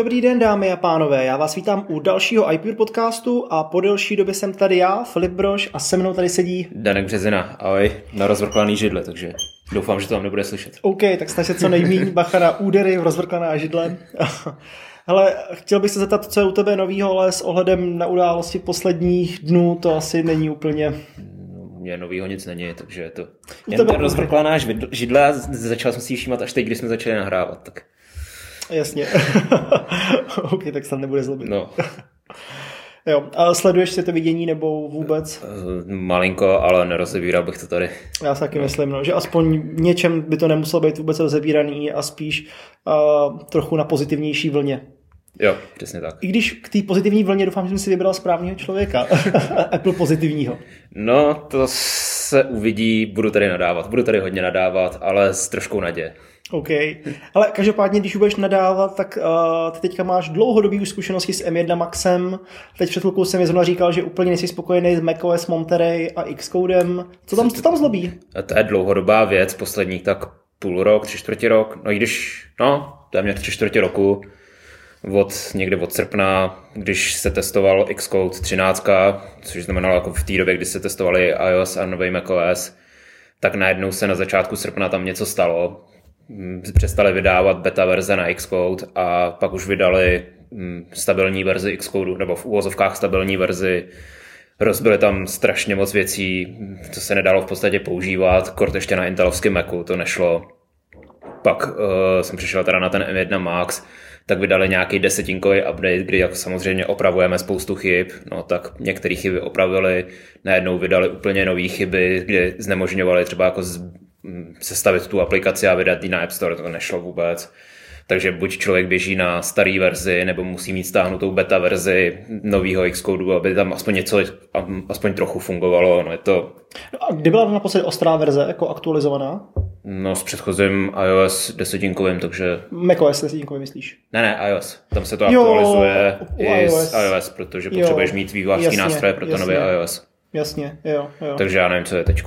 Dobrý den, dámy a pánové, já vás vítám u dalšího iPure podcastu a po delší době jsem tady já, Filip Brož a se mnou tady sedí... Danek Březina, ahoj, na rozvrklaný židle, takže doufám, že to tam nebude slyšet. OK, tak snaž se co nejméně bacha na údery v rozvrklaná židle. Hele, chtěl bych se zeptat, co je u tebe novýho, ale s ohledem na události posledních dnů to asi není úplně... Mně novýho nic není, takže je to jen rozvrklaná židle a začal jsem si ji všímat až teď, když jsme začali nahrávat. Tak... Jasně. OK, tak snad nebude zlobit. No. Jo, a sleduješ si to vidění nebo vůbec? Malinko, ale nerozebíral bych to tady. Já si taky myslím, no, že aspoň něčem by to nemuselo být vůbec rozebíraný a spíš uh, trochu na pozitivnější vlně. Jo, přesně tak. I když k té pozitivní vlně doufám, že jsem si vybral správného člověka. Apple pozitivního. No, to se uvidí, budu tady nadávat. Budu tady hodně nadávat, ale s troškou naděje. OK. Ale každopádně, když budeš nadávat, tak uh, ty teďka máš dlouhodobý zkušenosti s M1 Maxem. Teď před chvilkou jsem mi zrovna říkal, že úplně nejsi spokojený s macOS Monterey a Xcodem. Co tam, co tam zlobí? A to je dlouhodobá věc, poslední tak půl rok, tři čtvrtě rok. No i když, no, téměř tři čtvrtě roku od někde od srpna, když se testoval Xcode 13, což znamenalo jako v té době, kdy se testovali iOS a nový macOS, tak najednou se na začátku srpna tam něco stalo. Mm, přestali vydávat beta verze na Xcode a pak už vydali mm, stabilní verzi Xcode, nebo v úvozovkách stabilní verzi rozbili tam strašně moc věcí, co se nedalo v podstatě používat, kort ještě na Intelovském Macu, to nešlo. Pak uh, jsem přišel teda na ten M1 Max, tak vydali nějaký desetinkový update, kdy jako samozřejmě opravujeme spoustu chyb, no tak některé chyby opravili, najednou vydali úplně nové chyby, kde znemožňovali třeba jako sestavit tu aplikaci a vydat ji na App Store, to nešlo vůbec. Takže buď člověk běží na starý verzi, nebo musí mít stáhnutou beta verzi nového Xcode, aby tam aspoň něco, aspoň trochu fungovalo. No je to... No a kdy byla naposledy ostrá verze, jako aktualizovaná? No s předchozím iOS desetinkovým, takže... macOS desetinkovým myslíš? Ne, ne, iOS. Tam se to jo, aktualizuje i iOS. iOS, protože potřebuješ jo, mít vývojářský nástroje pro to nový iOS. Jasně, jo, jo. Takže já nevím, co je teď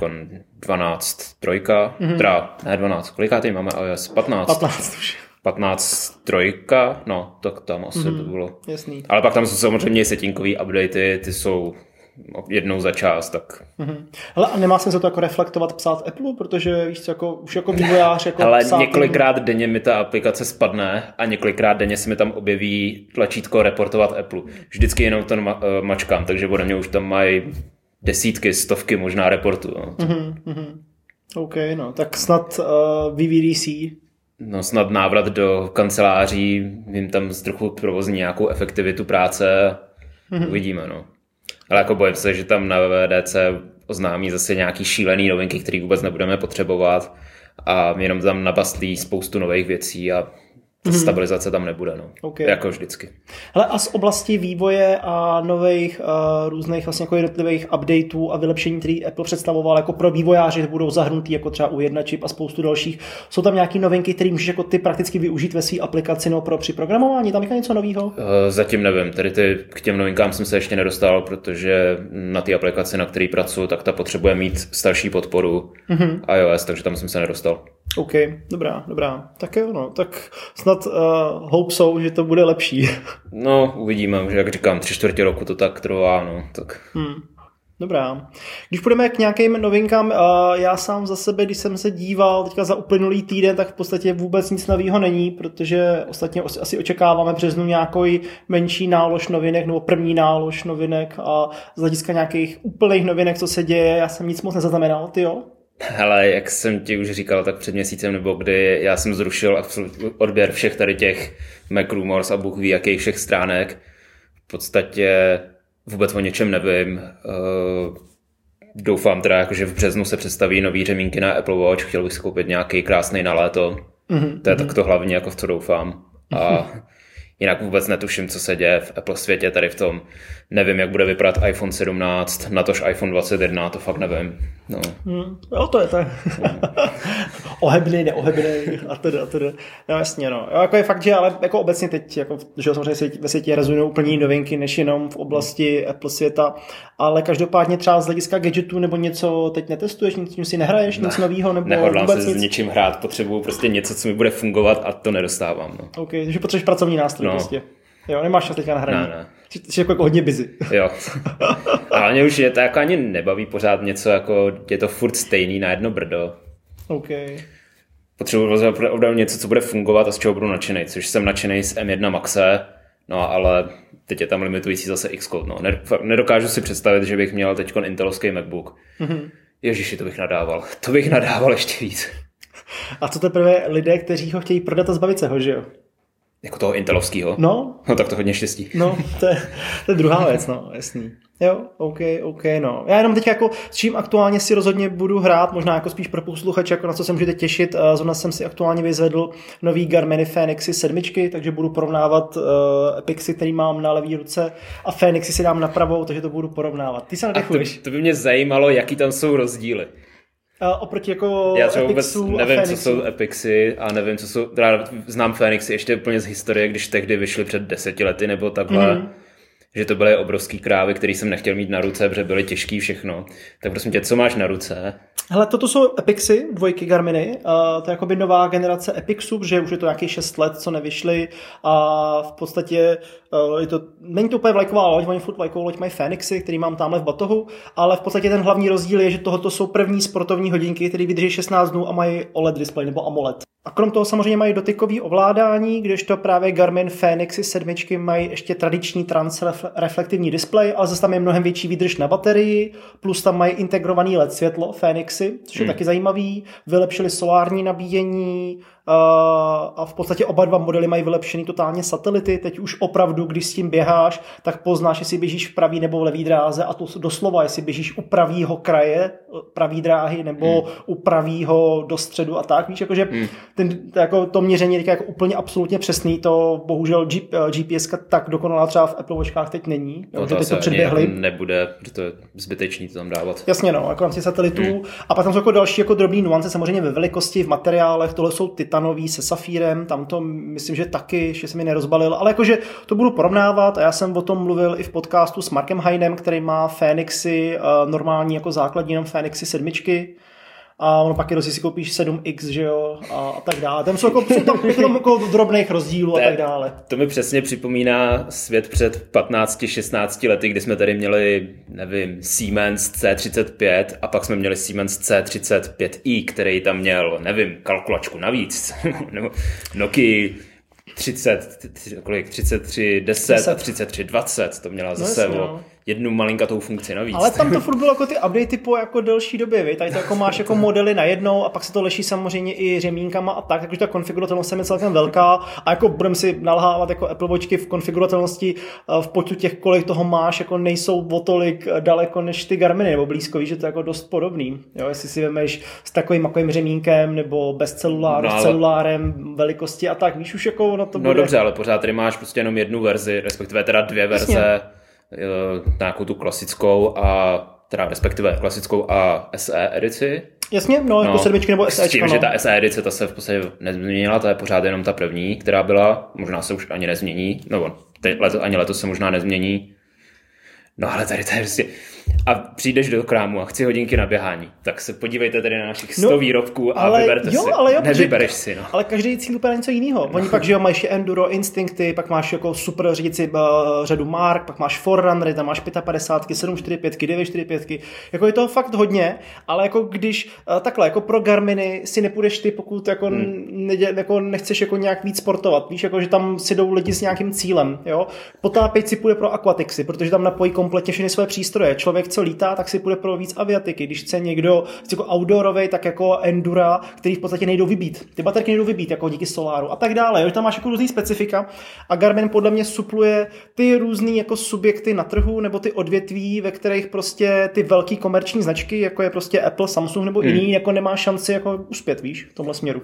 12 trojka, mm-hmm. teda ne 12, koliká tady máme iOS? 15. 15 už. 15 trojka, no, tak tam asi mm-hmm. to bylo. Jasný. Ale pak tam jsou samozřejmě settingový updaty, ty jsou jednou za čas, tak... Mm-hmm. Hele, a nemá se to jako reflektovat psát Apple, protože víš co, jako, už jako vývojář jako Ale několikrát jim... denně mi ta aplikace spadne a několikrát denně se mi tam objeví tlačítko reportovat Apple. Vždycky jenom to ma- eh, mačkám, takže ode mě už tam mají desítky, stovky možná reportů. No. Mm-hmm. OK, no, tak snad uh, VVDC No snad návrat do kanceláří, jim tam z trochu provozní nějakou efektivitu práce, mm-hmm. uvidíme, no. Ale jako bojím se, že tam na VVDC oznámí zase nějaký šílený novinky, které vůbec nebudeme potřebovat a jenom tam nabastlí spoustu nových věcí a ta mm-hmm. stabilizace tam nebude, no. Okay. Jako vždycky. Hele, a z oblasti vývoje a nových uh, různých vlastně jako jednotlivých updateů a vylepšení, které Apple představoval jako pro vývojáře, budou zahrnutý jako třeba u jedna čip a spoustu dalších. Jsou tam nějaké novinky, které můžeš jako ty prakticky využít ve své aplikaci no, pro při programování? Tam je něco nového? Uh, zatím nevím. Tady ty, k těm novinkám jsem se ještě nedostal, protože na té aplikaci, na který pracuji, tak ta potřebuje mít starší podporu mm-hmm. iOS, takže tam jsem se nedostal. OK, dobrá, dobrá. Tak jo, no, tak snad uh, hope jsou, že to bude lepší. no, uvidíme, že jak říkám, tři čtvrtě roku to tak trvá, no, tak... Hmm. Dobrá. Když půjdeme k nějakým novinkám, uh, já sám za sebe, když jsem se díval teďka za uplynulý týden, tak v podstatě vůbec nic nového není, protože ostatně asi očekáváme březnu nějaký menší nálož novinek nebo první nálož novinek a z hlediska nějakých úplných novinek, co se děje, já jsem nic moc nezaznamenal, ty jo? Hele, jak jsem ti už říkal, tak před měsícem nebo kdy já jsem zrušil odběr všech tady těch Mac Rumors a Bůh ví jakých všech stránek. V podstatě vůbec o něčem nevím. Uh, doufám teda, jako, že v březnu se představí nový řemínky na Apple Watch. Chtěl bych si koupit nějaký krásný na léto. Mm-hmm. To je tak to hlavně, jako v co doufám. A. Jinak vůbec netuším, co se děje v Apple světě tady v tom. Nevím, jak bude vypadat iPhone 17, natož iPhone 21, to fakt nevím. No. Hmm, jo, to je to. ohebný, neohebný a tedy, a tedy. No jasně, no. Jo, jako je fakt, že ale jako obecně teď, jako, že samozřejmě ve světě rezonují úplně novinky, než jenom v oblasti Apple světa, ale každopádně třeba z hlediska gadgetů nebo něco teď netestuješ, nic si nehraješ, ne, nic nového nebo Nehodlám vůbec se nic? s něčím hrát, potřebuju prostě něco, co mi bude fungovat a to nedostávám. No. OK, takže potřebuješ pracovní nástroj no. prostě. Jo, nemáš čas teďka na hraní. Ne, ne. Jsi jako, jako hodně busy. Jo. A mě už je to jako ani nebaví pořád něco jako, je to furt stejný na jedno brdo. OK. Potřebuji opravdu něco, co bude fungovat a z čeho budu nadšený, což jsem nadšený z M1 Maxe, no ale teď je tam limitující zase Xcode. No. Nedokážu si představit, že bych měl teď intelovský MacBook. Mm-hmm. Ježiši, to bych nadával. To bych nadával ještě víc. A co teprve lidé, kteří ho chtějí prodat a zbavit se ho, že jo? Jako toho intelovského? No. No tak to hodně štěstí. No, to je, to je druhá věc, no, jasný. Jo, OK, OK, no. Já jenom teď jako s čím aktuálně si rozhodně budu hrát, možná jako spíš pro posluchače, jako na co se můžete těšit. Eh, zrovna jsem si aktuálně vyzvedl nový Garmin Fenixy sedmičky, takže budu porovnávat uh, Epixy, který mám na levé ruce a Fenixy si dám na pravou, takže to budu porovnávat. Ty se nadechuješ. To, to, by mě zajímalo, jaký tam jsou rozdíly. Uh, oproti jako Já třeba vůbec nevím, co jsou Epixy a nevím, co jsou, teda znám Fenixy ještě úplně z historie, když tehdy vyšly před deseti lety nebo takhle. Mm-hmm že to byly obrovský krávy, který jsem nechtěl mít na ruce, protože byly těžký všechno. Tak prosím tě, co máš na ruce? Hele, toto jsou Epixy, dvojky Garminy. Uh, to je jakoby nová generace Epixů, že už je to nějakých 6 let, co nevyšly. A v podstatě uh, je to, není to úplně vlajková loď, oni furt vlajkovou loď mají Fenixy, který mám tamhle v batohu, ale v podstatě ten hlavní rozdíl je, že tohoto jsou první sportovní hodinky, které vydrží 16 dnů a mají OLED display nebo AMOLED. A krom toho samozřejmě mají dotykové ovládání, kdežto právě Garmin Fenixy sedmičky mají ještě tradiční transreflektivní displej, ale zase tam je mnohem větší výdrž na baterii, plus tam mají integrovaný LED světlo Fenixy, což je hmm. taky zajímavý. Vylepšili solární nabíjení, a v podstatě oba dva modely mají vylepšený totálně satelity. Teď už opravdu, když s tím běháš, tak poznáš, jestli běžíš v pravý nebo v levý dráze a to doslova, jestli běžíš u pravýho kraje, pravý dráhy nebo hmm. u pravýho do středu a tak. Víš, jakože hmm. ten, jako to měření je jako úplně absolutně přesný. To bohužel GPS tak dokonalá třeba v Apple Watchkách teď není. No, to, to předběhli. Jako nebude, protože to je zbytečný to tam dávat. Jasně, no, jako satelitů. Hmm. A pak tam jsou jako další jako drobný nuance, samozřejmě ve velikosti, v materiálech. Tohle jsou ty titanový se safírem, tam to myslím, že taky, ještě se mi nerozbalil, ale jakože to budu porovnávat a já jsem o tom mluvil i v podcastu s Markem Heinem, který má Fénixy, uh, normální jako základní jenom Fénixy sedmičky, a ono pak je si koupíš 7X, že jo, a, a tak dále. Tam jsou, jako, jsou tam, tam jako drobných rozdílů a tak dále. To mi přesně připomíná svět před 15-16 lety, kdy jsme tady měli, nevím, Siemens C35 a pak jsme měli Siemens C35i, který tam měl, nevím, kalkulačku navíc, nebo Nokia 30, kolik, 33, 10, 10. a 33, 20, to měla no zase no, jednu malinkatou funkci navíc. Ale tam to furt bylo jako ty updaty po jako delší době, vy? tady to jako máš jako modely na jednou a pak se to leší samozřejmě i řemínkama a tak, takže ta konfigurovatelnost je celkem velká a jako budeme si nalhávat jako Apple Watchky v konfigurovatelnosti eh, v počtu těch, kolik toho máš, jako nejsou o tolik daleko než ty Garminy, nebo blízko, víš, že to je jako dost podobný. Jo, jestli si vemeš s takovým takovým řemínkem nebo bez celuláru, no, ale... s celulárem velikosti a tak, víš už jako na to no bude... No dobře, ale pořád tady máš prostě jenom jednu verzi, respektive teda dvě verze. Jasně Eh, nějakou tu klasickou a teda respektive klasickou a SE edici. Jasně, no, jako no sedmičky nebo SE. S tím, no. že ta SE edice ta se v podstatě nezměnila, ta je pořád jenom ta první, která byla, možná se už ani nezmění, nebo teď, leto, ani letos se možná nezmění. No ale tady to je prostě, a přijdeš do krámu a chci hodinky na běhání, tak se podívejte tady na našich 100 no, výrobků a ale vyberte jo, si. Ale jo, Nevybereš si, no. Ale každý cíl úplně něco jiného. Oni no. pak, že jo, mají enduro instinkty, pak máš jako super řídící uh, řadu mark, pak máš forerunnery, tam máš 55, 745, 945, jako je toho fakt hodně, ale jako když uh, takhle, jako pro Garminy si nepůjdeš ty, pokud jako, hmm. nedě, jako nechceš jako nějak víc sportovat, víš, jako že tam si jdou lidi s nějakým cílem, jo. Potápěč si půjde pro Aquatixy, protože tam napojí kompletně všechny své přístroje. Člověk, co lítá, tak si půjde pro víc aviatiky. Když chce někdo jako outdoorový, tak jako endura, který v podstatě nejdou vybít. Ty baterky nejdou vybít, jako díky soláru a tak dále. Jo, tam máš jako různý specifika a Garmin podle mě supluje ty různý jako subjekty na trhu nebo ty odvětví, ve kterých prostě ty velký komerční značky, jako je prostě Apple, Samsung nebo hmm. jiný, jako nemá šanci jako uspět, víš, v tomhle směru.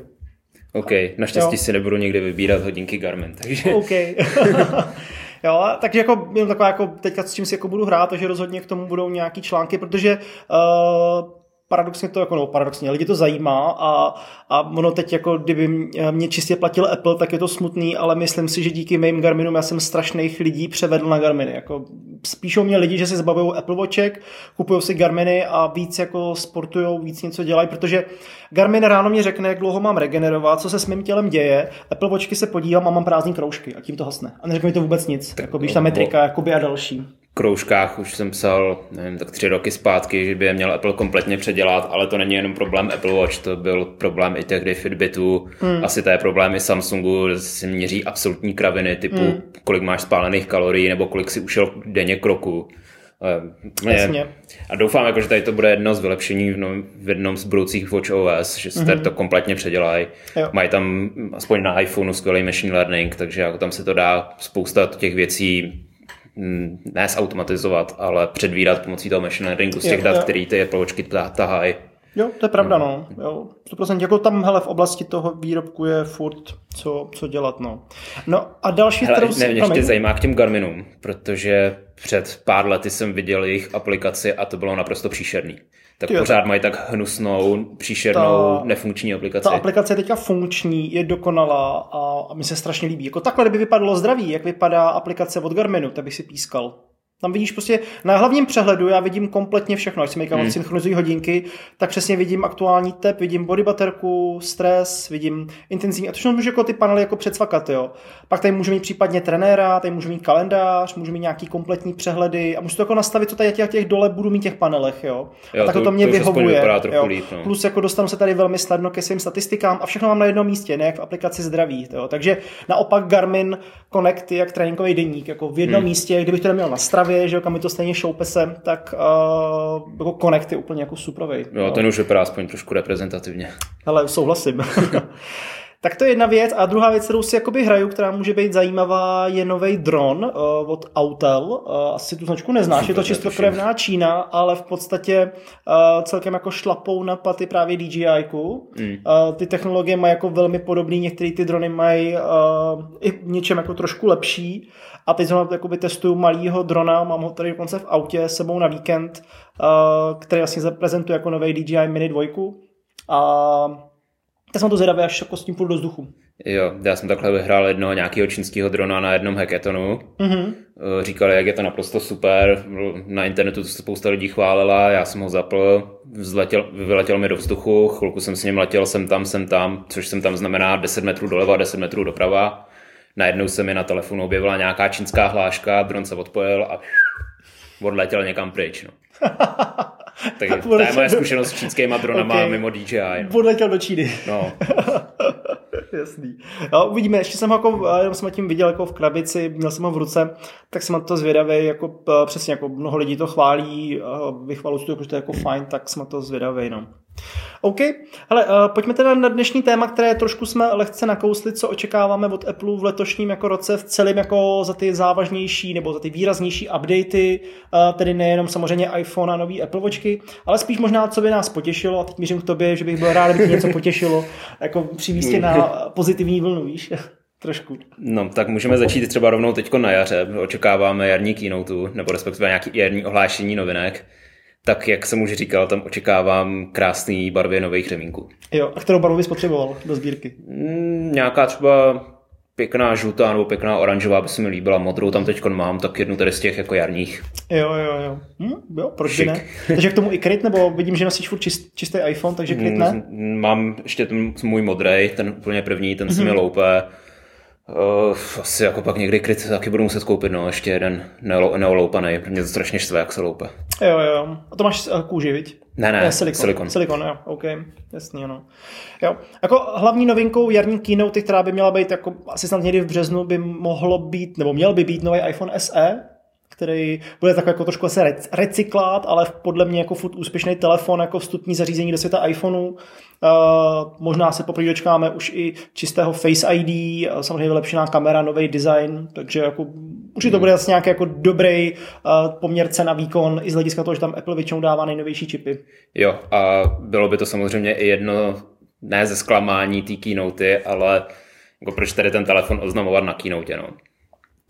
OK, naštěstí jo. si nebudu někdy vybírat hodinky Garmin, takže... OK. Jo, takže jako jenom taková jako teďka s čím si jako budu hrát, takže rozhodně k tomu budou nějaký články, protože uh, paradoxně to jako, no paradoxně, lidi to zajímá a, a ono teď jako kdyby mě čistě platil Apple, tak je to smutný, ale myslím si, že díky mým Garminům já jsem strašných lidí převedl na Garminy. Jako spíšou mě lidi, že si zbavují Apple Watchek, kupují si Garminy a víc jako sportují, víc něco dělají, protože Garmin ráno mi řekne, jak dlouho mám regenerovat, co se s mým tělem děje, Apple Watchky se podívám a mám prázdné kroužky a tím to hasne. A neřekne mi to vůbec nic, jako když ta metrika jakoby a další kroužkách už jsem psal, nevím, tak tři roky zpátky, že by je měl Apple kompletně předělat, ale to není jenom problém Apple Watch, to byl problém i tehdy Fitbitu, hmm. asi to je problém i Samsungu, si měří absolutní kraviny, typu hmm. kolik máš spálených kalorií nebo kolik si ušel denně kroku. Jasně. A doufám, jako, že tady to bude jedno z vylepšení v, no, v jednom z budoucích Watch OS, že se mm-hmm. to kompletně předělají. Mají tam aspoň na iPhoneu skvělý machine learning, takže jako tam se to dá spousta těch věcí ne zautomatizovat, ale předvídat pomocí toho machine learningu z těch dat, který ty Apple tahají. Jo, to je pravda, no. Jo, 100%. Jako tam, hele, v oblasti toho výrobku je furt co, co dělat, no. No a další, hele, kterou si... Ne, mě ještě zajímá k těm Garminům, protože před pár lety jsem viděl jejich aplikaci a to bylo naprosto příšerný tak Tyjo, pořád mají tak hnusnou, příšernou, ta, nefunkční aplikaci. Ta aplikace je teďka funkční, je dokonalá a, a mi se strašně líbí. Jako takhle, kdyby vypadalo zdraví, jak vypadá aplikace od Garminu, tak bych si pískal. Tam vidíš prostě, na hlavním přehledu já vidím kompletně všechno. Až si mi hmm. synchronizují hodinky, tak přesně vidím aktuální tep, vidím body baterku, stres, vidím intenzivní. A to všechno můžu jako ty panely jako předsvakat, jo. Pak tady můžu mít případně trenéra, tady můžu mít kalendář, můžu mít nějaký kompletní přehledy a můžu to jako nastavit, co tady těch, těch dole budu mít těch panelech, jo. jo a tak to, to mě to vyhovuje. Jo. Líp, no. Plus jako dostanu se tady velmi snadno ke svým statistikám a všechno mám na jednom místě, ne jak v aplikaci zdraví. Jo. Takže naopak Garmin Connect je jak tréninkový deník, jako v jednom hmm. místě, kdybych to neměl na stravě, Skandinávie, že kam mi to stejně šoupe se, tak uh, jako Connect je úplně jako suprovej. Jo, no. ten už vypadá aspoň trošku reprezentativně. Ale souhlasím. Tak to je jedna věc. A druhá věc, kterou si jakoby hraju, která může být zajímavá, je nový dron uh, od Autel. Uh, asi tu značku neznáš, je to čistokrevná Čína, ale v podstatě uh, celkem jako šlapou na paty právě DJI. Mm. Uh, ty technologie mají jako velmi podobný, některé ty drony mají uh, i něčem jako trošku lepší. A teď zrovna jakoby testuju malýho drona, mám ho tady dokonce v autě sebou na víkend, uh, který vlastně zaprezentuje jako nový DJI Mini 2. A tak jsem to zvědavý, až jako s tím půjdu do vzduchu. Jo, já jsem takhle vyhrál jednoho nějakého čínského drona na jednom hackathonu. Mm-hmm. Říkali, jak je to naprosto super, na internetu to spousta lidí chválila, já jsem ho zapl, vzletěl, vyletěl mi do vzduchu, chvilku jsem s ním letěl sem tam, sem tam, což jsem tam znamená 10 metrů doleva, 10 metrů doprava. Najednou se mi na telefonu objevila nějaká čínská hláška, dron se odpojil a odletěl někam pryč. No. Takže to je moje zkušenost s čínskými dronama okay. mimo DJI. No. Podletěl do Číny. No. Jasný. No, uvidíme, ještě jsem ho jako, jenom jsem tím viděl jako v krabici, měl jsem ho v ruce, tak jsem na to zvědavý, jako přesně jako mnoho lidí to chválí, vychvaluji to, jako, že to je jako fajn, tak jsem na to zvědavý, no. OK, hele, uh, pojďme teda na dnešní téma, které trošku jsme lehce nakousli, co očekáváme od Apple v letošním jako roce, v celém jako za ty závažnější nebo za ty výraznější updaty, uh, tedy nejenom samozřejmě iPhone a nový Apple Watchky, ale spíš možná, co by nás potěšilo, a teď mířím k tobě, že bych byl rád, kdyby něco potěšilo, jako přivést na pozitivní vlnu, víš? Trošku. No, tak můžeme začít třeba rovnou teď na jaře. Očekáváme jarní keynote, nebo respektive nějaký jarní ohlášení novinek tak jak jsem už říkal, tam očekávám krásný barvy nových řemínků. Jo, a kterou barvu bys potřeboval do sbírky? Mm, nějaká třeba pěkná žlutá nebo pěkná oranžová by se mi líbila. Modrou tam teď mám, tak jednu tady z těch jako jarních. Jo, jo, jo. Hm, jo, proč ne? Takže k tomu i kryt, nebo vidím, že nosíš furt čist, čistý iPhone, takže kryt ne? Mm, mám ještě ten můj modrý, ten úplně první, ten se mi mhm. loupe. Uh, asi jako pak někdy kryt taky budu muset koupit, no, ještě jeden neoloupaný, mě to strašně štve, jak se loupe. Jo, jo, a to máš uh, kůži, viď? Ne, ne, ne silikon. silikon. Silikon, jo, OK, jasný, no. Jo, jako hlavní novinkou jarní keynote, která by měla být jako asi snad někdy v březnu, by mohlo být, nebo měl by být nový iPhone SE, který bude tak jako trošku asi recyklát, ale podle mě jako furt úspěšný telefon, jako vstupní zařízení do světa iPhoneu. Uh, možná se poprvé dočkáme už i čistého Face ID, samozřejmě vylepšená kamera, nový design, takže jako určitě to bude asi nějaký jako dobrý uh, poměr cena výkon i z hlediska toho, že tam Apple většinou dává nejnovější čipy. Jo, a bylo by to samozřejmě i jedno, ne ze zklamání té keynote, ale jako proč tady ten telefon oznamovat na keynote, no.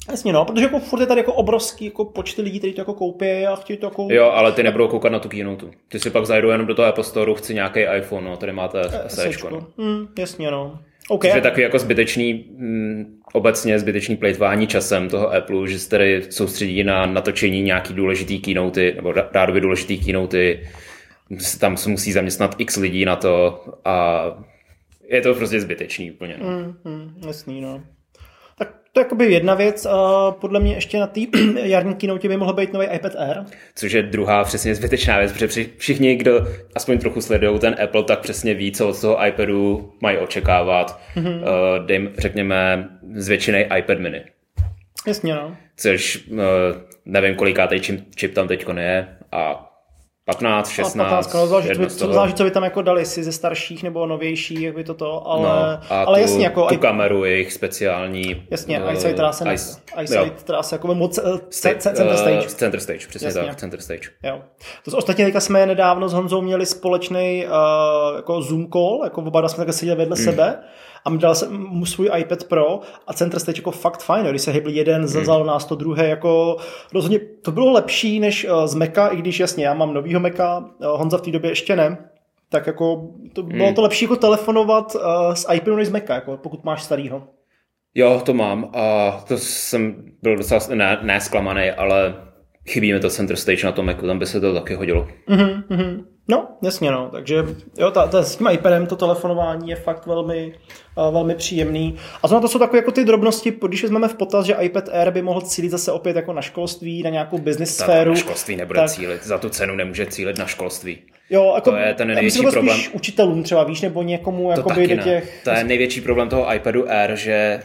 Jasně, no, protože jako furt je tady jako obrovský jako počty lidí, kteří to jako koupí a chtějí to jako... Jo, ale ty nebudou koukat na tu keynote. Ty si pak zajdou jenom do toho Apple Store, chci nějaký iPhone, no, tady máte SEčko. No. Hmm, jasně, no. Okay. Což je takový jako zbytečný, mm, obecně zbytečný plejtvání časem toho Apple, že se tady soustředí na natočení nějaký důležitý keynoty, nebo rádově důležitý keynoty, tam se musí zaměstnat x lidí na to a je to prostě zbytečný úplně. No. Mm, mm, jasný, no. To je jakoby jedna věc. A podle mě ještě na té jarní keynote by mohl být nový iPad Air. Což je druhá přesně zbytečná věc, protože všichni, kdo aspoň trochu sledují ten Apple, tak přesně ví, co od toho iPadu mají očekávat. Mm-hmm. Dejme, řekněme, zvětšený iPad mini. Jasně, no. Což uh, nevím, kolikátej čip, čip tam teď je a 15, 16. 15, no, záleží, co, co, záleží, co by tam jako dali, si ze starších nebo novějších, jak by to to, ale, no, ale tu, jasně jako... Tu kameru jejich speciální... Jasně, uh, eyesight teda se, eyesight se jako moc, uh, center stage. Uh, center stage, přesně jasně. tak, center stage. Jo. To ostatně teďka jsme nedávno s Honzou měli společný uh, jako Zoom call, jako oba jsme takhle seděli vedle mm. sebe a dal jsem mu svůj iPad Pro a center stage jako fakt fajn, když se hybl jeden, zazal hmm. nás to druhé, jako rozhodně to bylo lepší než eh, z Maca, i když jasně, já mám novýho Maca, eh, Honza v té době ještě ne, tak jako to bylo hmm. to lepší jako telefonovat uh, s iPadu než z Maca, jako pokud máš starýho. Jo, to mám a to jsem byl docela ne, ne zklamaný, ale chybí mi to center stage na tom Macu, tam by se to taky hodilo. Mm-hmm. No, jasně no, takže jo, ta, ta, s tím iPadem to telefonování je fakt velmi, uh, velmi příjemný. A znovu to jsou takové jako ty drobnosti, když vezmeme v potaz, že iPad Air by mohl cílit zase opět jako na školství, na nějakou business sféru. Na školství nebude tak... cílit, za tu cenu nemůže cílit na školství. Jo, jako, to je ten největší problém. učitelům třeba, víš, nebo někomu to jakoby do těch... To je největší problém toho iPadu Air, že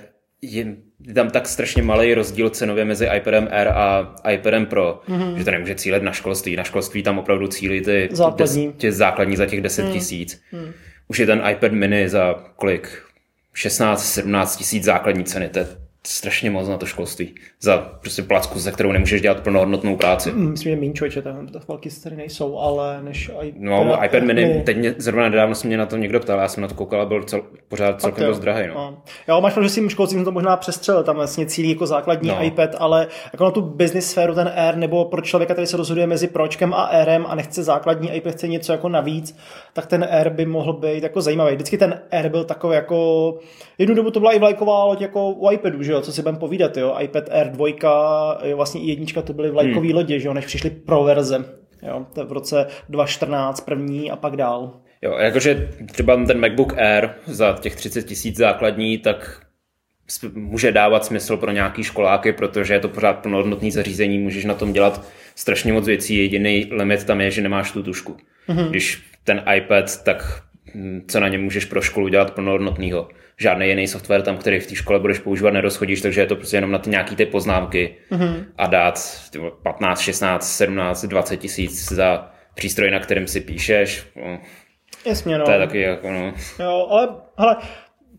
je tam tak strašně malý rozdíl cenově mezi iPadem Air a iPadem Pro, mm-hmm. že to nemůže cílit na školství. Na školství tam opravdu cílí ty základní, des, tě základní za těch 10 mm. tisíc. Mm. Už je ten iPad mini za kolik? 16-17 tisíc základní ceny. To je strašně moc na to školství. Za prostě placku, za kterou nemůžeš dělat plnohodnotnou práci. Mm, myslím, že méně člověče, tam to velký tady nejsou, ale než I, No, teda, iPad mini, mini, teď mě, zrovna nedávno se mě na to někdo ptal, já jsem na to koukal a byl cel, pořád celkem dost drahý. No. Já máš pravdu, že s tím to možná přestřelil, tam vlastně cílí jako základní no. iPad, ale jako na tu business sféru ten Air, nebo pro člověka, který se rozhoduje mezi Pročkem a Airem a nechce základní iPad, chce něco jako navíc, tak ten Air by mohl být jako zajímavý. Vždycky ten Air byl takový jako, jednu dobu to byla i vlajková loď jako u iPadu, že jo, co si budeme povídat, jo, iPad Air 2, vlastně i jednička to byly vlajkový hmm. lodě, že jo, než přišly pro verze. Jo, to v roce 2014 první a pak dál. Jo, jakože třeba ten MacBook Air za těch 30 tisíc základní, tak může dávat smysl pro nějaký školáky, protože je to pořád plnohodnotný zařízení, můžeš na tom dělat strašně moc věcí, jediný limit tam je, že nemáš tu tušku. Mm-hmm. Když ten iPad, tak co na něm můžeš pro školu dělat plnohodnotného žádný jiný software tam, který v té škole budeš používat, nerozchodíš, takže je to prostě jenom na ty nějaký ty poznámky mm-hmm. a dát 15, 16, 17, 20 tisíc za přístroj, na kterém si píšeš. No, Jasně, no. To je taky jako, no. Jo, ale hele,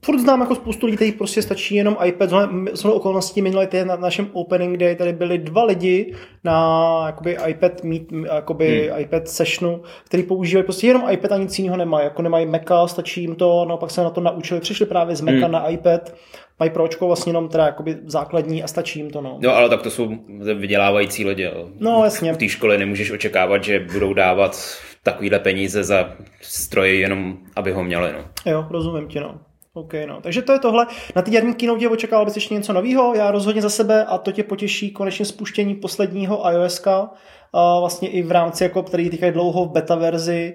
furt znám jako spoustu lidí, kterých prostě stačí jenom iPad. Jsou okolností minulý týden na našem opening day tady byli dva lidi na jakoby iPad meet, jakoby hmm. iPad sessionu, který používají prostě jenom iPad a nic jiného nemají. Jako nemají Maca, stačí jim to, no pak se na to naučili, přišli právě z Maca hmm. na iPad, mají pročko vlastně jenom teda jakoby základní a stačí jim to, no. No, ale tak to jsou vydělávající lidi. No, jasně. V té škole nemůžeš očekávat, že budou dávat takovýhle peníze za stroje jenom, aby ho měli, no. Jo, rozumím ti, no. OK, no. Takže to je tohle. Na té jarní keynote očekával bys ještě něco nového? Já rozhodně za sebe a to tě potěší konečně spuštění posledního iOSka, uh, vlastně i v rámci, jako, který teďka je dlouho v beta verzi,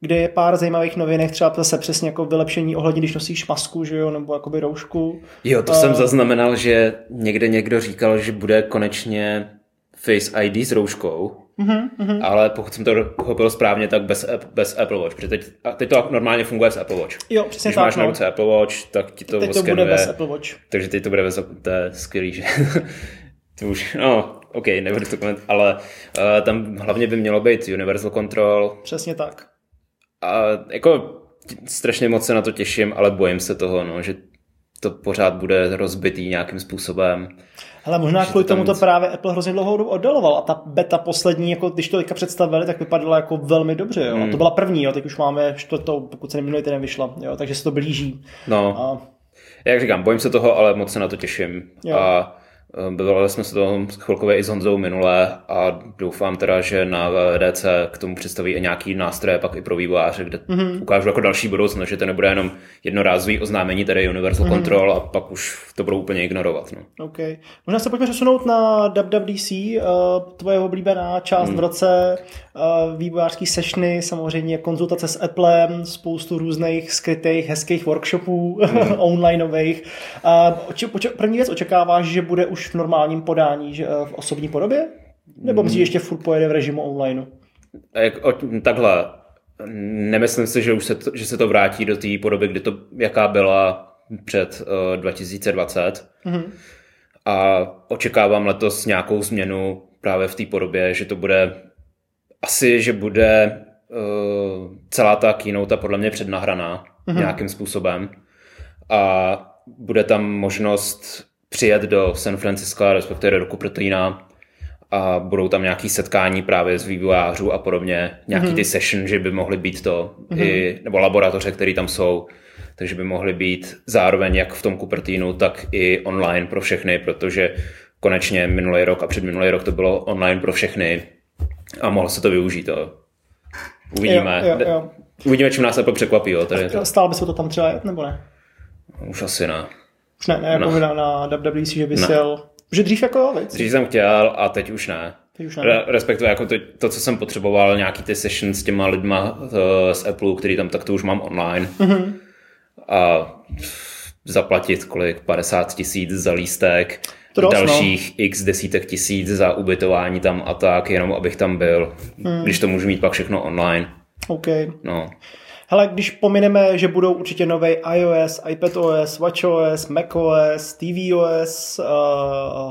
kde je pár zajímavých novinek, třeba zase přesně jako vylepšení ohledně, když nosíš masku, že jo, nebo jakoby roušku. Jo, to uh, jsem zaznamenal, že někde někdo říkal, že bude konečně Face ID s rouškou, Mm-hmm, Ale pokud jsem to pochopil správně, tak bez, bez Apple Watch. Protože teď, teď to normálně funguje s Apple Watch. Jo, přesně Když tak, máš no. na ruce Apple Watch, tak ti to teď to bude bez Apple Watch. Takže teď to bude bez To je skvělý, že... to už, no, OK, nebudu to koment, ale uh, tam hlavně by mělo být Universal Control. Přesně tak. A jako strašně moc se na to těším, ale bojím se toho, no, že to pořád bude rozbitý nějakým způsobem. Ale možná kvůli tomu to právě Apple hrozně dlouho oddaloval a ta beta poslední, jako když to teďka představili, tak vypadala jako velmi dobře. Jo? Hmm. A to hmm. byla první, jo? teď už máme čtvrtou, pokud se neminulý týden vyšla, jo? takže se to blíží. No. A... Jak říkám, bojím se toho, ale moc se na to těším. Jo. A bavili jsme se toho chvilkově i s Honzou minule a doufám teda, že na VDC k tomu představí i nějaký nástroje pak i pro vývojáře, kde Mhm. mm-hmm. ukážu jako další budoucnost, že to nebude jenom jednorázový oznámení, tady Universal Mhm. mm-hmm. Control a pak už to budou úplně ignorovat. No. OK. Možná se pojďme přesunout na WWDC, uh, tvoje oblíbená část v roce, uh, vývojářský sešny, samozřejmě konzultace s Applem, spoustu různých skrytých, hezkých workshopů onlineových. Uh, oče, oče, první věc očekáváš, že bude už v normálním podání, že, uh, v osobní podobě? Nebo myslíš, že ještě furt pojede v režimu online? Jak, o, takhle, nemyslím si, že, už se to, že se to vrátí do té podoby, kdy to, jaká byla před uh, 2020. Mhm. A očekávám letos nějakou změnu právě v té podobě, že to bude asi, že bude uh, celá ta keynote podle mě přednahraná mm-hmm. nějakým způsobem a bude tam možnost přijet do San Francisca, respektive do Cupertina a budou tam nějaké setkání právě z vývojářů a podobně, nějaký mm-hmm. ty session, že by mohly být to, mm-hmm. i, nebo laboratoře, které tam jsou, takže by mohly být zároveň jak v tom Cupertinu, tak i online pro všechny, protože konečně minulý rok a předminulý rok to bylo online pro všechny a mohlo se to využít. To. Uvidíme. Jo, jo, jo. Uvidíme, čím nás Apple překvapí. Jo. Tady, Stál by se to tam třeba jet, nebo ne? už asi ne. Už ne, ne, jako No. na, na WWDC, že by Ne. jel... Že dřív jako jo, viď? Dřív jsem chtěl a teď už ne. Teď už ne. Re- respektive jako to, to, co jsem potřeboval, nějaký ty session s těma lidma uh, z Apple, který tam tak to už mám online. Mm-hmm. A zaplatit kolik? 50 tisíc za lístek, To dost, no. dalších x desítek tisíc za ubytování tam a tak, jenom abych tam byl, mm. když to můžu mít pak všechno online. OK. No. Hele, když pomineme, že budou určitě nový iOS, iPadOS, WatchOS, macOS, tvOS, uh,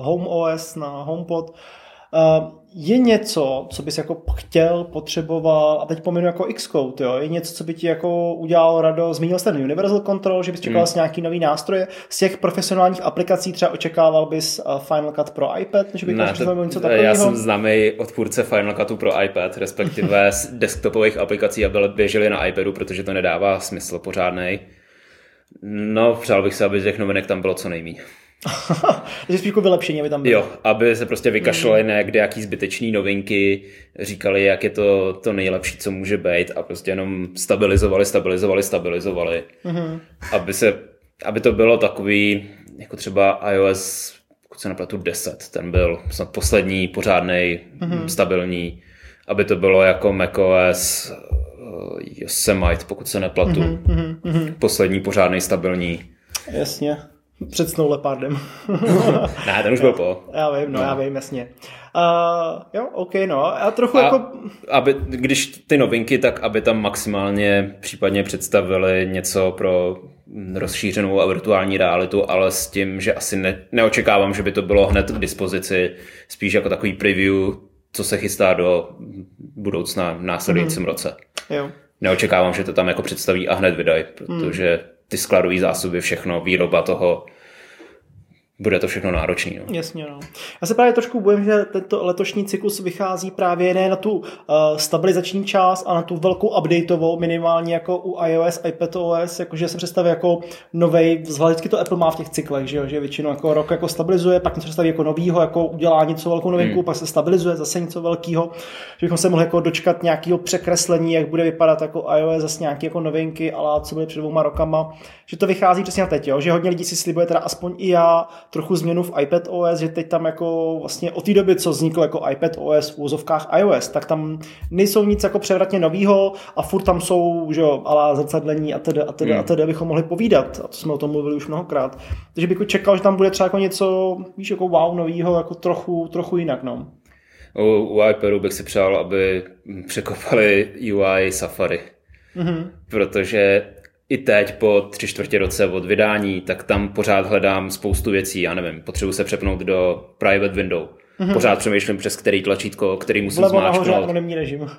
HomeOS na HomePod, uh, je něco, co bys jako chtěl, potřeboval, a teď pominu jako Xcode, jo, je něco, co by ti jako udělalo rado, zmínil jsi ten Universal Control, že bys čekal hmm. nějaký nový nástroje, z těch profesionálních aplikací třeba očekával bys uh, Final Cut pro iPad, že bych Ne, představil něco to, takového? já jsem známý odpůrce Final Cutu pro iPad, respektive z desktopových aplikací a byly běžely na iPadu, protože to nedává smysl pořádnej. No, přál bych se, aby z těch novinek tam bylo co nejméně. Takže spíš jako vylepšení, aby tam bylo. Jo, aby se prostě vykašlali na kde jaký zbytečný novinky, říkali, jak je to to nejlepší, co může být a prostě jenom stabilizovali, stabilizovali, stabilizovali. Mm-hmm. Aby, se, aby to bylo takový, jako třeba iOS, pokud se nepletu 10, ten byl snad poslední, pořádnej, mm-hmm. stabilní, aby to bylo jako macOS Yosemite, pokud se nepletu, mm-hmm. poslední, pořádnej, stabilní. Jasně. Před Snow Leopardem. Ne, ten už byl po. Já vím, no, no. já vím, jasně. Uh, jo, OK, no. A trochu A jako... aby, když ty novinky, tak aby tam maximálně případně představili něco pro rozšířenou a virtuální realitu, ale s tím, že asi ne, neočekávám, že by to bylo hned k dispozici, spíš jako takový preview, co se chystá do budoucna v následujícím mm-hmm. roce. Jo. Neočekávám, že to tam jako představí a hned vydají, protože ty skladové zásoby, všechno, výroba toho, bude to všechno náročný. No. Jasně, no. Já se právě trošku bojím, že tento letošní cyklus vychází právě ne na tu uh, stabilizační část, a na tu velkou updateovou, minimálně jako u iOS, iPadOS, jakože se představí jako novej, vždycky to Apple má v těch cyklech, že, jo, že většinou jako rok jako stabilizuje, pak něco představí jako novýho, jako udělá něco velkou novinku, hmm. pak se stabilizuje zase něco velkého, že bychom se mohli jako dočkat nějakého překreslení, jak bude vypadat jako iOS, zase nějaké jako novinky, ale co bude před dvouma rokama, že to vychází přesně na teď, jo, že hodně lidí si slibuje, teda aspoň i já, trochu změnu v iPad OS, že teď tam jako vlastně od té doby, co vznikl jako iPad OS v úzovkách iOS, tak tam nejsou nic jako převratně novýho a furt tam jsou, že jo, alá zrcadlení a tedy a tedy hmm. a tedy, abychom mohli povídat. A to jsme o tom mluvili už mnohokrát. Takže bych čekal, že tam bude třeba jako něco, víš, jako wow novýho, jako trochu, trochu jinak, no. U, u iPadu bych si přál, aby překopali UI Safari. Mm-hmm. Protože i teď po tři čtvrtě roce od vydání, tak tam pořád hledám spoustu věcí, já nevím, potřebuji se přepnout do private window. Mm-hmm. Pořád přemýšlím přes který tlačítko, který musím Vlevo nahoře zmáčknout. anonymní režim.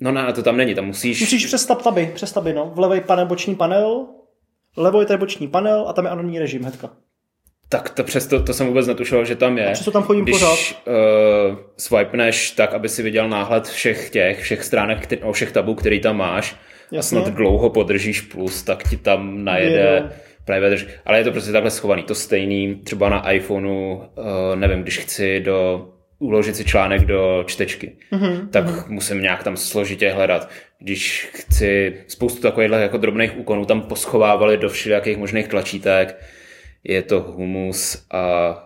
No ne, to tam není, tam musíš... Musíš přes tab taby, přes taby, no. Vlevo je panel, boční panel, levo je tady boční panel a tam je anonymní režim, hnedka. Tak to přesto, to jsem vůbec netušil, že tam je. A přesto tam chodím Když pořád. uh, swipeneš tak, aby si viděl náhled všech těch, všech stránek, který, no, všech tabů, který tam máš, Jasně. a snad dlouho podržíš plus, tak ti tam najede Jedou. private, drž- ale je to prostě takhle schovaný. To stejný třeba na iPhoneu, uh, nevím, když chci do uložit si článek do čtečky, mm-hmm. tak mm-hmm. musím nějak tam složitě hledat. Když chci spoustu takových jako drobných úkonů tam poschovávali do všelijakých možných tlačítek, je to humus a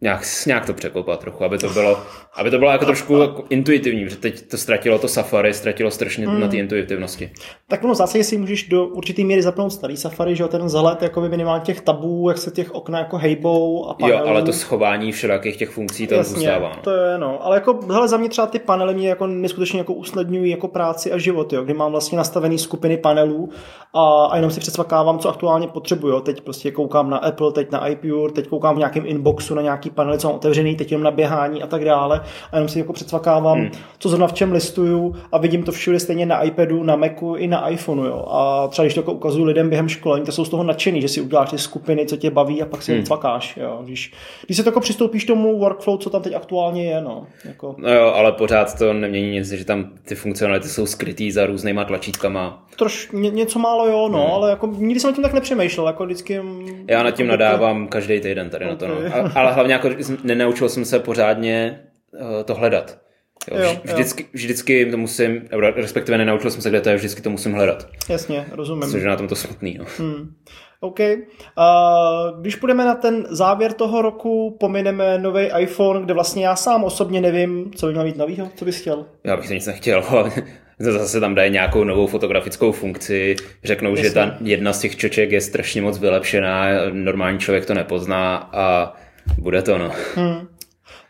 nějak, nějak to překopat trochu, aby to bylo, aby to bylo jako trošku jako intuitivní, protože teď to ztratilo to Safari, ztratilo strašně mm. na té intuitivnosti. Tak ono zase si můžeš do určitý míry zapnout starý Safari, že ten zalet jako minimálně těch tabů, jak se těch okna jako hejbou a panelů. Jo, ale to schování všelijakých těch funkcí to Jasně, zůstává. No. To je no, ale jako hele, za mě třeba ty panely mě jako neskutečně jako usnadňují jako práci a život, jo, kdy mám vlastně nastavený skupiny panelů a, a jenom si přesvakávám, co aktuálně potřebuju. Teď prostě koukám na Apple, teď na iPure, teď koukám v nějakém inboxu na nějaký panely, co mám otevřený, teď jenom na běhání a tak dále. A jenom si jako předsvakávám, hmm. co zrovna v čem listuju a vidím to všude stejně na iPadu, na Macu i na iPhoneu. Jo. A třeba když to jako ukazuju lidem během školení, tak jsou z toho nadšený, že si uděláš ty skupiny, co tě baví a pak si hmm. cvakáš. Jo. Když, když se to jako přistoupíš tomu workflow, co tam teď aktuálně je. No, jako... no jo, ale pořád to nemění nic, že tam ty funkcionality jsou skrytý za různýma tlačítkama. Troš, ně, něco málo jo, no, hmm. ale jako nikdy jsem nad tím tak nepřemýšlel, jako vždycky... Já nad tím jako nadávám každý týden tady okay. na to, no. A, ale hlavně jako nenaučil jsem se pořádně uh, to hledat. Jo, jo, vždycky, jo. vždycky to musím, respektive nenaučil jsem se, kde to je, vždycky to musím hledat. Jasně, rozumím. Což je na tom to smutný. No. Hmm. OK. Uh, když půjdeme na ten závěr toho roku, pomineme nový iPhone, kde vlastně já sám osobně nevím, co by měl mít novýho, co bys chtěl. Já bych se nic nechtěl, ale zase tam dají nějakou novou fotografickou funkci, řeknou, Jasně. že ta jedna z těch čoček je strašně moc vylepšená, normální člověk to nepozná a bude to, no. Hmm.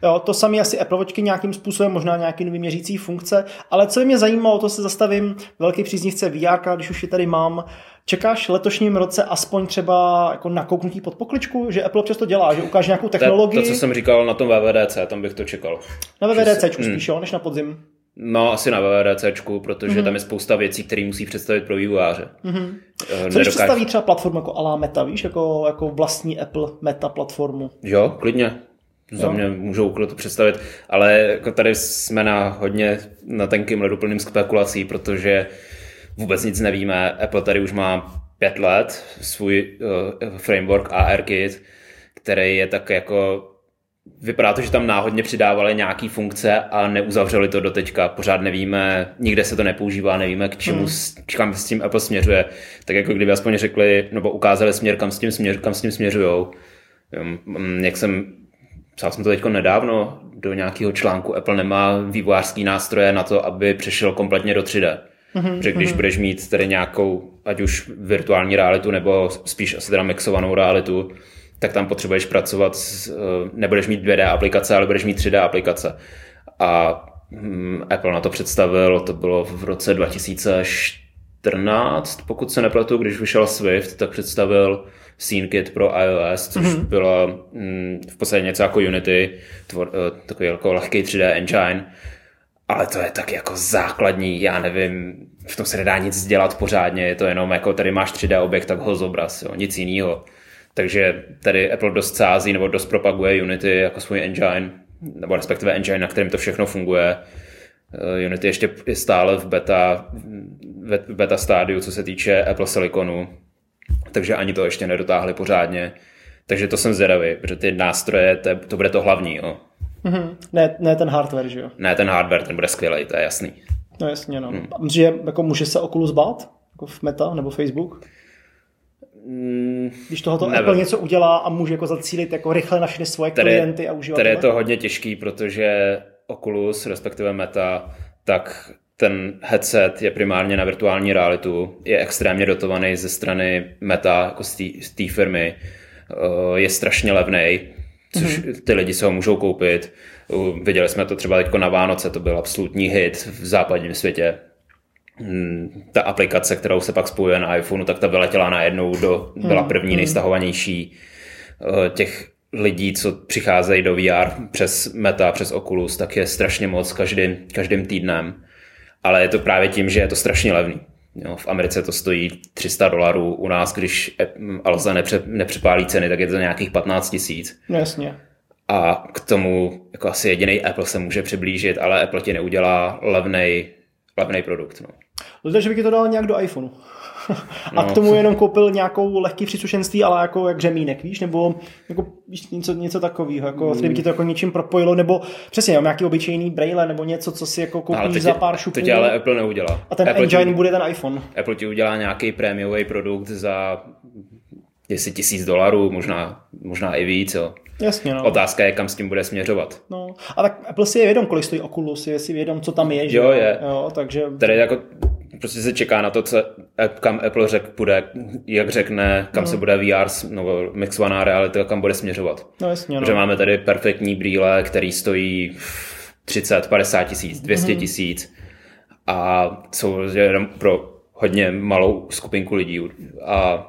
Jo, to samé asi Apple Watchky nějakým způsobem, možná nějaký nový měřící funkce, ale co by mě zajímalo, to se zastavím, velký příznivce VR, když už je tady mám, Čekáš letošním roce aspoň třeba jako nakouknutí pod pokličku, že Apple občas to dělá, že ukáže nějakou technologii? To, to, co jsem říkal na tom VVDC, tam bych to čekal. Na VVDC spíš, hmm. jo, než na podzim. No, asi na VVDC, protože mm-hmm. tam je spousta věcí, které musí představit pro vývojáře. Mm-hmm. Co když představí třeba platformu jako Alá Meta, víš, jako, jako vlastní Apple Meta platformu? Jo, klidně. Za jo. mě můžou to představit, ale jako tady jsme na hodně na tenkým ledu plným spekulací, protože vůbec nic nevíme. Apple tady už má pět let svůj uh, framework ARKit, který je tak jako Vypadá to, že tam náhodně přidávali nějaký funkce a neuzavřeli to do teďka. Pořád nevíme, nikde se to nepoužívá, nevíme, k čemu, hmm. kam s tím Apple směřuje. Tak jako kdyby aspoň řekli, nebo ukázali směr, kam s tím, směř, kam s tím směřujou. Jak jsem psal jsem to teď nedávno do nějakého článku, Apple nemá vývojářský nástroje na to, aby přešel kompletně do 3D. Mm-hmm, že když mm-hmm. budeš mít tady nějakou, ať už virtuální realitu, nebo spíš asi teda mixovanou realitu, tak tam potřebuješ pracovat, s, eh, nebudeš mít 2D aplikace, ale budeš mít 3D aplikace. A hm, Apple na to představil, to bylo v roce 2014, pokud se nepletu, když vyšel Swift, tak představil SceneKit pro iOS, což mm-hmm. bylo hm, v podstatě něco jako Unity, tvor, eh, takový jako lehký 3D engine, ale to je tak jako základní, já nevím, v tom se nedá nic dělat pořádně, je to jenom jako tady máš 3D objekt, tak ho zobraz, jo, nic jiného. Takže tady Apple dost sází nebo dost propaguje Unity jako svůj engine, nebo respektive engine, na kterém to všechno funguje. Eh, Unity ještě je stále v beta, v beta stádiu, co se týče Apple Siliconu, takže ani to ještě nedotáhli pořádně. Takže to jsem zvědavý, protože ty nástroje, to, to bude to hlavní. Jo. Mm-hmm. Ne, ne ten hardware, že jo? Ne ten hardware, ten bude skvělý, to je jasný. No jasně, no. Hmm. Že jako může se Oculus bát? Jako v Meta nebo Facebook? Mm, Když tohoto nevím. Apple něco udělá a může jako zacílit jako rychle na všechny svoje tady, klienty a uživatele? Tady je to hodně těžký, protože Oculus, respektive Meta, tak ten headset je primárně na virtuální realitu, je extrémně dotovaný ze strany Meta, jako z té firmy, eh, je strašně levný, což mm-hmm. ty lidi se ho můžou koupit. Viděli jsme to třeba teď na Vánoce, to byl absolutní hit v západním světě. Hmm, ta aplikace, kterou se pak spojuje na iPhoneu, tak ta vyletěla najednou do, byla hmm, první hmm. nejstahovanější eh, těch lidí, co přicházejí do VR přes Meta, přes Oculus, tak je strašně moc každým, každým týdnem. Ale je to právě tím, že je to strašně levný. Jo, v Americe to stojí 300 dolarů, u nás, když Alza nepře, nepřepálí ceny, tak je to nějakých 15 tisíc. Jasně. A k tomu jako asi jediný Apple se může přiblížit, ale Apple ti neudělá levnej levný produkt. No. No, že bych to dal nějak do iPhoneu. a no. k tomu jenom koupil nějakou lehký příslušenství, ale jako jak řemínek, víš, nebo jako, víš, něco, něco takového, jako, mm. by ti to jako něčím propojilo, nebo přesně, jo, nějaký obyčejný braille, nebo něco, co si jako koupíš no, za pár šupů. To ti ale Apple neudělá. A ten Apple engine ti, bude ten iPhone. Apple ti udělá nějaký prémiový produkt za 10 tisíc dolarů, možná, možná i víc. Jo. Jasně, no. Otázka je, kam s tím bude směřovat. No, a tak Apple si je vědom, kolik stojí Oculus, je si vědom, co tam je. Že? Jo, je. Jo, takže... Tady jako prostě se čeká na to, co, kam Apple řek půjde, jak řekne, kam no. se bude VR nebo mixovaná realita, kam bude směřovat. No jasně, no. Protože máme tady perfektní brýle, který stojí 30, 50 tisíc, 200 mhm. tisíc a jsou jenom pro hodně malou skupinku lidí a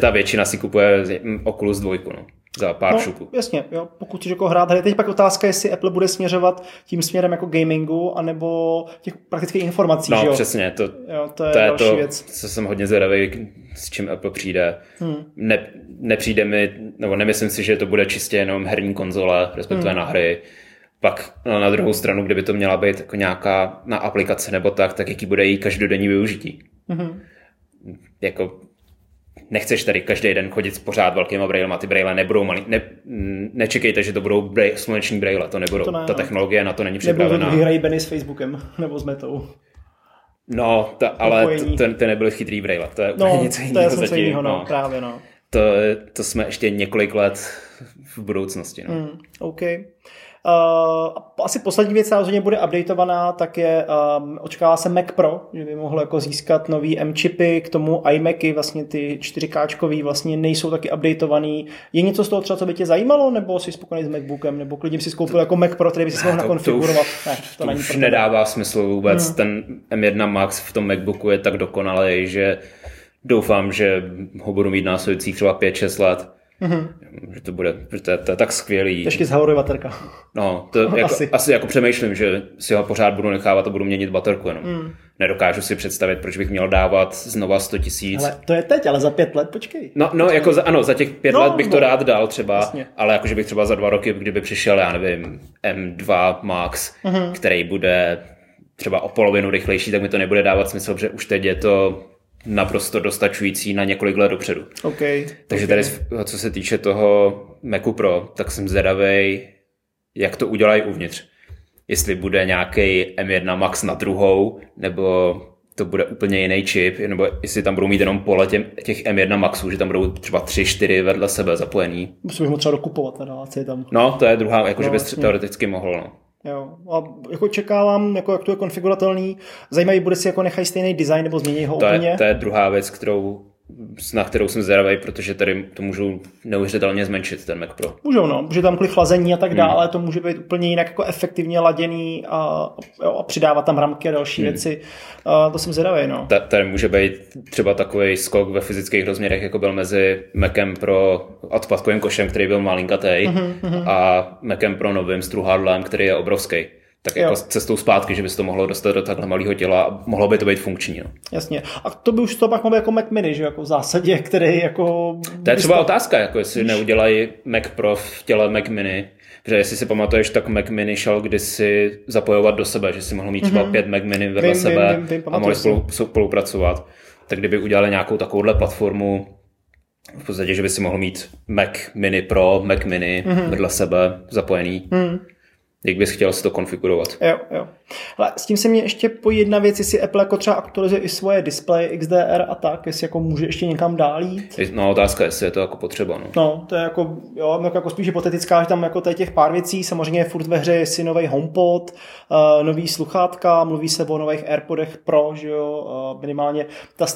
ta většina si kupuje Oculus 2. No za pár no, šupů. Jasně, jo, pokud chceš jako hrát hry. Teď pak otázka, jestli Apple bude směřovat tím směrem jako gamingu, anebo těch praktických informací, No, že jo? přesně, to, jo, to je, to, je to věc. co jsem hodně zvědavý, s čím Apple přijde. Hmm. Ne, nepřijde mi, nebo nemyslím si, že to bude čistě jenom herní konzole, respektive hmm. na hry. Pak no, na druhou stranu, kdyby to měla být jako nějaká na aplikace nebo tak, tak jaký bude její každodenní využití. Hmm. Jako nechceš tady každý den chodit pořád velkýma brailema, ty braille nebudou malý, ne, nečekejte, že to budou braille, sluneční braille, to nebudou, to ne, ta technologie na to není připravená. Nebo hrají Benny s Facebookem, nebo s Metou. No, ta, ale ty, ty nebyly chytrý braille, to je úplně no, něco jiného to je zatím. Jiného, no, no, právě, no. To, to jsme ještě několik let v budoucnosti. No. Mm, OK. Uh, asi poslední věc, která rozhodně bude updateovaná, tak je, um, očekává se Mac Pro, že by mohl jako získat nový M-chipy, k tomu iMacy, vlastně ty 4K vlastně nejsou taky updateovaný. Je něco z toho třeba, co by tě zajímalo, nebo jsi spokojený s MacBookem, nebo klidně si koupil jako Mac Pro, který by si mohl nakonfigurovat? To, ne, to, to není už nedává smysl vůbec. Hmm. Ten M1 Max v tom MacBooku je tak dokonalý, že doufám, že ho budu mít následujících třeba 5-6 let Mm-hmm. Že to bude, že to je, to je tak skvělý. Těžky zhavoruje baterka. No, to jako, asi. asi jako přemýšlím, že si ho pořád budu nechávat a budu měnit baterku jenom. Mm. Nedokážu si představit, proč bych měl dávat znova 100 tisíc. Ale to je teď, ale za pět let, počkej. No, no jako za, ano, za těch pět no, let bych no, to rád dal třeba, jasně. ale jakože bych třeba za dva roky, kdyby přišel, já nevím, M2 Max, mm-hmm. který bude třeba o polovinu rychlejší, tak mi to nebude dávat smysl, protože už teď je to naprosto dostačující na několik let dopředu. Okay. Takže okay. tady, co se týče toho Macu Pro, tak jsem zvědavý, jak to udělají uvnitř. Jestli bude nějaký M1 Max na druhou, nebo to bude úplně jiný čip, nebo jestli tam budou mít jenom pole těch M1 Maxů, že tam budou třeba 3-4 vedle sebe zapojený. Musím ho třeba dokupovat, teda, je tam. No, to je druhá, jako no, bys teoreticky mohl. No. Jo. A jako čekávám, jako jak to je konfiguratelný. Zajímavý bude si jako nechají stejný design nebo změní ho to úplně. Je, to je druhá věc, kterou na kterou jsem zvědavý, protože tady to můžou neuvěřitelně zmenšit, ten Mac Pro. Můžou, no, může tam kvůli chlazení a tak dále, hmm. to může být úplně jinak jako efektivně laděný a, jo, a přidávat tam ramky a další hmm. věci. A to jsem zvědavý, no. Ta, tady může být třeba takový skok ve fyzických rozměrech, jako byl mezi Macem Pro odpadkovým košem, který byl malinkatý, mm-hmm. a Macem Pro novým struhadlem, který je obrovský tak jako jo. cestou zpátky, že by se to mohlo dostat do takhle malého těla a mohlo by to být funkční. No. Jasně. A to by už to pak mohlo jako Mac Mini, že jako v zásadě, který jako... To je třeba to... otázka, jako jestli Víš? neudělají Mac Pro v těle Mac Mini, protože jestli si pamatuješ, tak Mac Mini šel kdysi zapojovat do sebe, že si mohl mít třeba mm-hmm. pět Mac Mini vedle vím, sebe vím, vím, vím, a mohli spolu, spolupracovat. Tak kdyby udělali nějakou takovouhle platformu, v podstatě, že by si mohl mít Mac Mini Pro, Mac Mini mm-hmm. vedle sebe zapojený, mm jak bys chtěl si to konfigurovat. Jo, jo. Ale s tím se mě ještě po jedna věc, jestli Apple jako třeba aktualizuje i svoje displeje XDR a tak, jestli jako může ještě někam dál jít. No otázka, jestli je to jako potřeba. No, no to je jako, jo, jako, jako spíš hypotetická, že tam jako těch pár věcí, samozřejmě furt ve hře je si nový HomePod, uh, nový sluchátka, mluví se o nových AirPodech Pro, že jo, uh, minimálně ta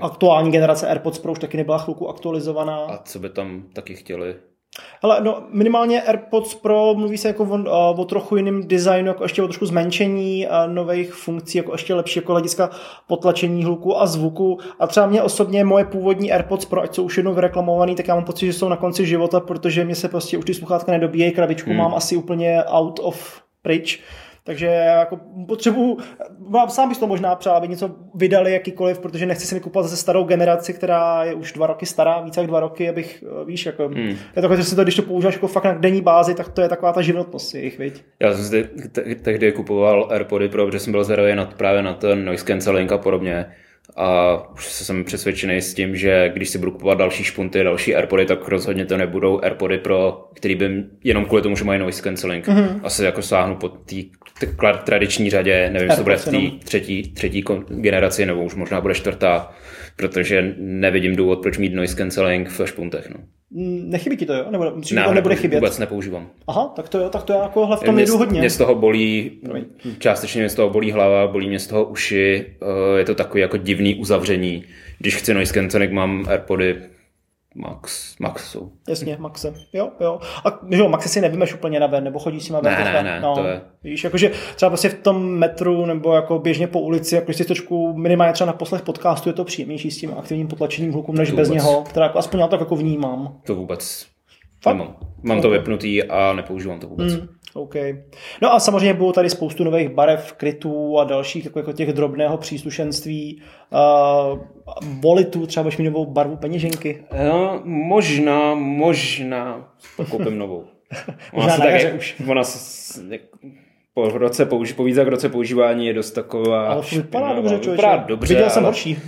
aktuální generace AirPods Pro už taky nebyla chvilku aktualizovaná. A co by tam taky chtěli? Ale no, minimálně AirPods Pro mluví se jako o, o trochu jiném designu, jako ještě o trošku zmenšení a nových funkcí, jako ještě lepší jako hlediska potlačení hluku a zvuku. A třeba mě osobně moje původní AirPods Pro, ať jsou už jednou vyreklamovaný, tak já mám pocit, že jsou na konci života, protože mě se prostě už ty sluchátka nedobíjejí, krabičku hmm. mám asi úplně out of pryč Takže jako potřebuju, vám sám bych to možná přál, aby něco vydali jakýkoliv, protože nechci si mi kupovat zase starou generaci, která je už dva roky stará, více jak dva roky, abych, eh, víš, jako, hmm. je to, že si to, když to používáš jako fakt na denní bázi, tak to je taková ta životnost jejich, viď? Já jsem si tehdy kupoval AirPody Pro, protože jsem byl zvědavý na, právě na ten noise cancelling a podobně a už jsem přesvědčený s tím, že když si budu kupovat další špunty, další AirPody, tak rozhodně to nebudou AirPody Pro, který by jenom kvůli tomu, že mají noise cancelling. Mm-hmm. Asi jako sáhnu po té tradiční řadě, nevím, jestli to bude v té třetí, třetí generaci, nebo už možná bude čtvrtá, protože nevidím důvod, proč mít noise cancelling v špuntech. No. Nechybí ti to, jo? Nebo ne, to nebude chybět? Vůbec nepoužívám. Aha, tak to jo, tak to já jako v tom mě, jedu hodně. Mě z toho bolí, částečně mě z toho bolí hlava, bolí mě z toho uši, eh, je to takový jako divný uzavření. Když chci noise cancelling, mám Airpody Max, Max jsou. Jasně, Maxe. Jo, jo. A jo, Maxe si nevymeš úplně na ven, nebo chodíš s nima ven. Ne, ne, ne, no, to je. Víš, jakože třeba prostě v tom metru nebo jako běžně po ulici, jako si trošku minimálně třeba na poslech podcastu je to příjemnější s tím aktivním potlačením hluku, než to bez vůbec. něho, která jako aspoň já tak jako vnímám. To vůbec. Fakt? Nemám. Mám to vypnutý a nepoužívám to vůbec. Mm. OK. No a samozřejmě bylo tady spoustu nových barev, krytů a dalších jako, jako těch drobného příslušenství. Uh, volitů, třeba budeš mít novou barvu peněženky. No, možná, možná koupím novou. Ona možná tak, už. Ona s, po, roce použi, po víc jak roce používání je dost taková... Ale vypadá dobře, člověče. Vypadá dobře, Viděl jsem horší.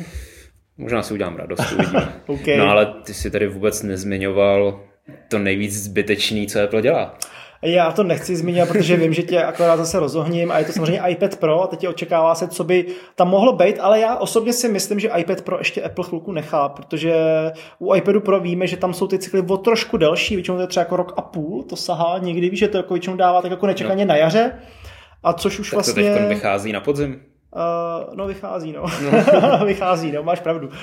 Možná si udělám radost, okay. No ale ty si tady vůbec nezmiňoval to nejvíc zbytečný, co Apple dělá. Já to nechci zmínit, protože vím, že tě akorát zase rozohním a je to samozřejmě iPad Pro a teď očekává se, co by tam mohlo být, ale já osobně si myslím, že iPad Pro ještě Apple chvilku nechá, protože u iPadu Pro víme, že tam jsou ty cykly o trošku delší, většinou to je třeba jako rok a půl, to sahá někdy, víš, že to jako většinou dává tak jako nečekaně no. na jaře, a což už tak vlastně... to teď vychází na podzim. Uh, no vychází, no. no. vychází, no, máš pravdu. Uh,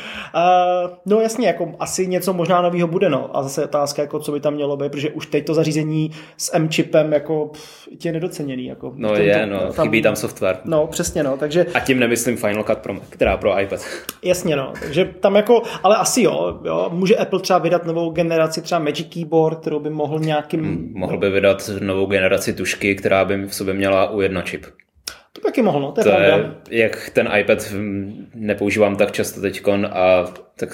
no jasně, jako asi něco možná nového bude, no. A zase otázka, jako co by tam mělo být, protože už teď to zařízení s M-chipem jako pff, je nedoceněný. Jako, no to, je, no, tam, chybí tam software. No, přesně, no, takže... A tím nemyslím Final Cut Pro, která pro iPad. Jasně, no, takže tam jako, ale asi jo, jo, může Apple třeba vydat novou generaci třeba Magic Keyboard, kterou by mohl nějakým... Hmm, mohl by vydat novou generaci tušky, která by v sobě měla u jedna čip. Taky mohlo, to je to pravda. Jak ten iPad nepoužívám tak často teďkon a tak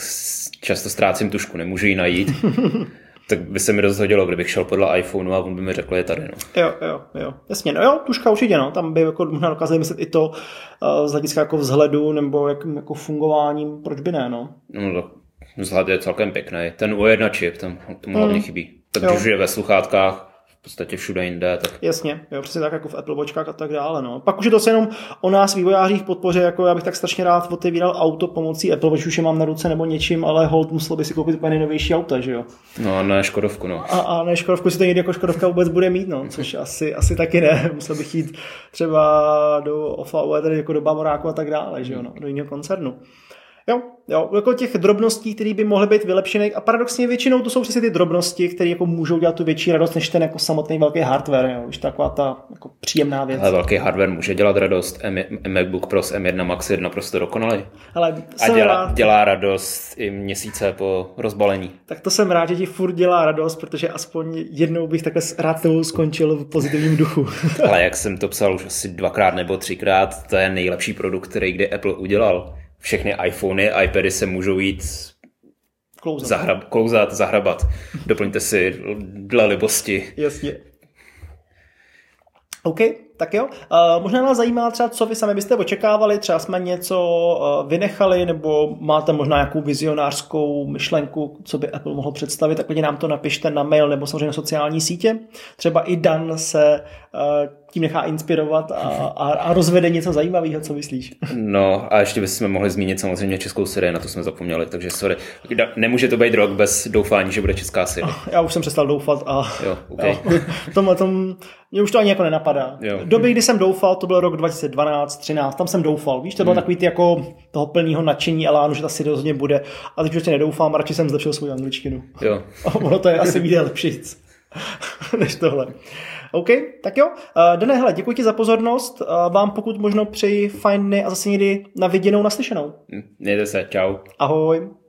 často ztrácím tušku, nemůžu ji najít. tak by se mi rozhodilo, kdybych šel podle iPhoneu a on by mi řekl, je tady. No. Jo, jo, jo. Jasně, no jo, tuška určitě, no. Tam by jako možná dokázali myslet i to uh, z hlediska jako vzhledu nebo jak, jako fungováním, proč by ne, no. No, to vzhled je celkem pěkný. Ten U1 chip, tam tomu hlavně mm. chybí. Takže už je ve sluchátkách, v podstatě všude jinde. Tak... Jasně, jo, přesně tak jako v Apple Watchkách a tak dále. No. Pak už je to jenom o nás vývojářích podpoře, jako já bych tak strašně rád otevíral auto pomocí Apple Watch, už je mám na ruce nebo něčím, ale hold musel by si koupit úplně nejnovější auta, že jo? No a ne Škodovku, no. A, a ne Škodovku si to někdy jako Škodovka vůbec bude mít, no, což asi, asi taky ne. Musel bych jít třeba do OFA, tedy jako do Bavoráku a tak dále, že jo, no, do jiného koncernu. Jo, jo, jako těch drobností, které by mohly být vylepšené. A paradoxně většinou to jsou přesně ty drobnosti, které jako můžou dělat tu větší radost, než ten jako samotný velký hardware. Jo. Už taková ta jako příjemná věc. Ale velký hardware může dělat radost. M- MacBook Pro s M1 Max je naprosto dokonalý. Ale a dělá, rád. dělá radost i měsíce po rozbalení. Tak to jsem rád, že ti furt dělá radost, protože aspoň jednou bych takhle rád toho skončil v pozitivním duchu. Ale jak jsem to psal už asi dvakrát nebo třikrát, to je nejlepší produkt, který kdy Apple udělal všechny iPhony, iPady se můžou jít klouzat, zahrab, klouzat, zahrabat. Doplňte si dle libosti. Jasně. OK, tak jo. Uh, možná nás zajímá třeba, co vy sami byste očekávali, třeba jsme něco uh, vynechali, nebo máte možná nějakou vizionářskou myšlenku, co by Apple mohl představit, tak nám to napište na mail nebo samozřejmě na sociální sítě. Třeba i Dan se tím nechá inspirovat a, a, a rozvede něco zajímavého, co myslíš? No a ještě bychom mohli zmínit samozřejmě českou sérii, na to jsme zapomněli, takže sorry. Nemůže to být rok bez doufání, že bude česká série. Já už jsem přestal doufat a jo, okay. jo, tom, tom, mě už to ani jako nenapadá. Jo. Doby, kdy jsem doufal, to byl rok 2012, 13, tam jsem doufal, víš, to bylo hmm. takový ty jako toho plného nadšení elánu, že to asi rozhodně bude. A teď už nedoufám, radši jsem zlepšil svou angličtinu. Jo. A ono to je asi vyjde lepší než tohle. OK, tak jo. Uh, Dane, hele, děkuji ti za pozornost. Uh, vám pokud možno přeji fajn dny a zase někdy na viděnou, naslyšenou. Mějte se, čau. Ahoj.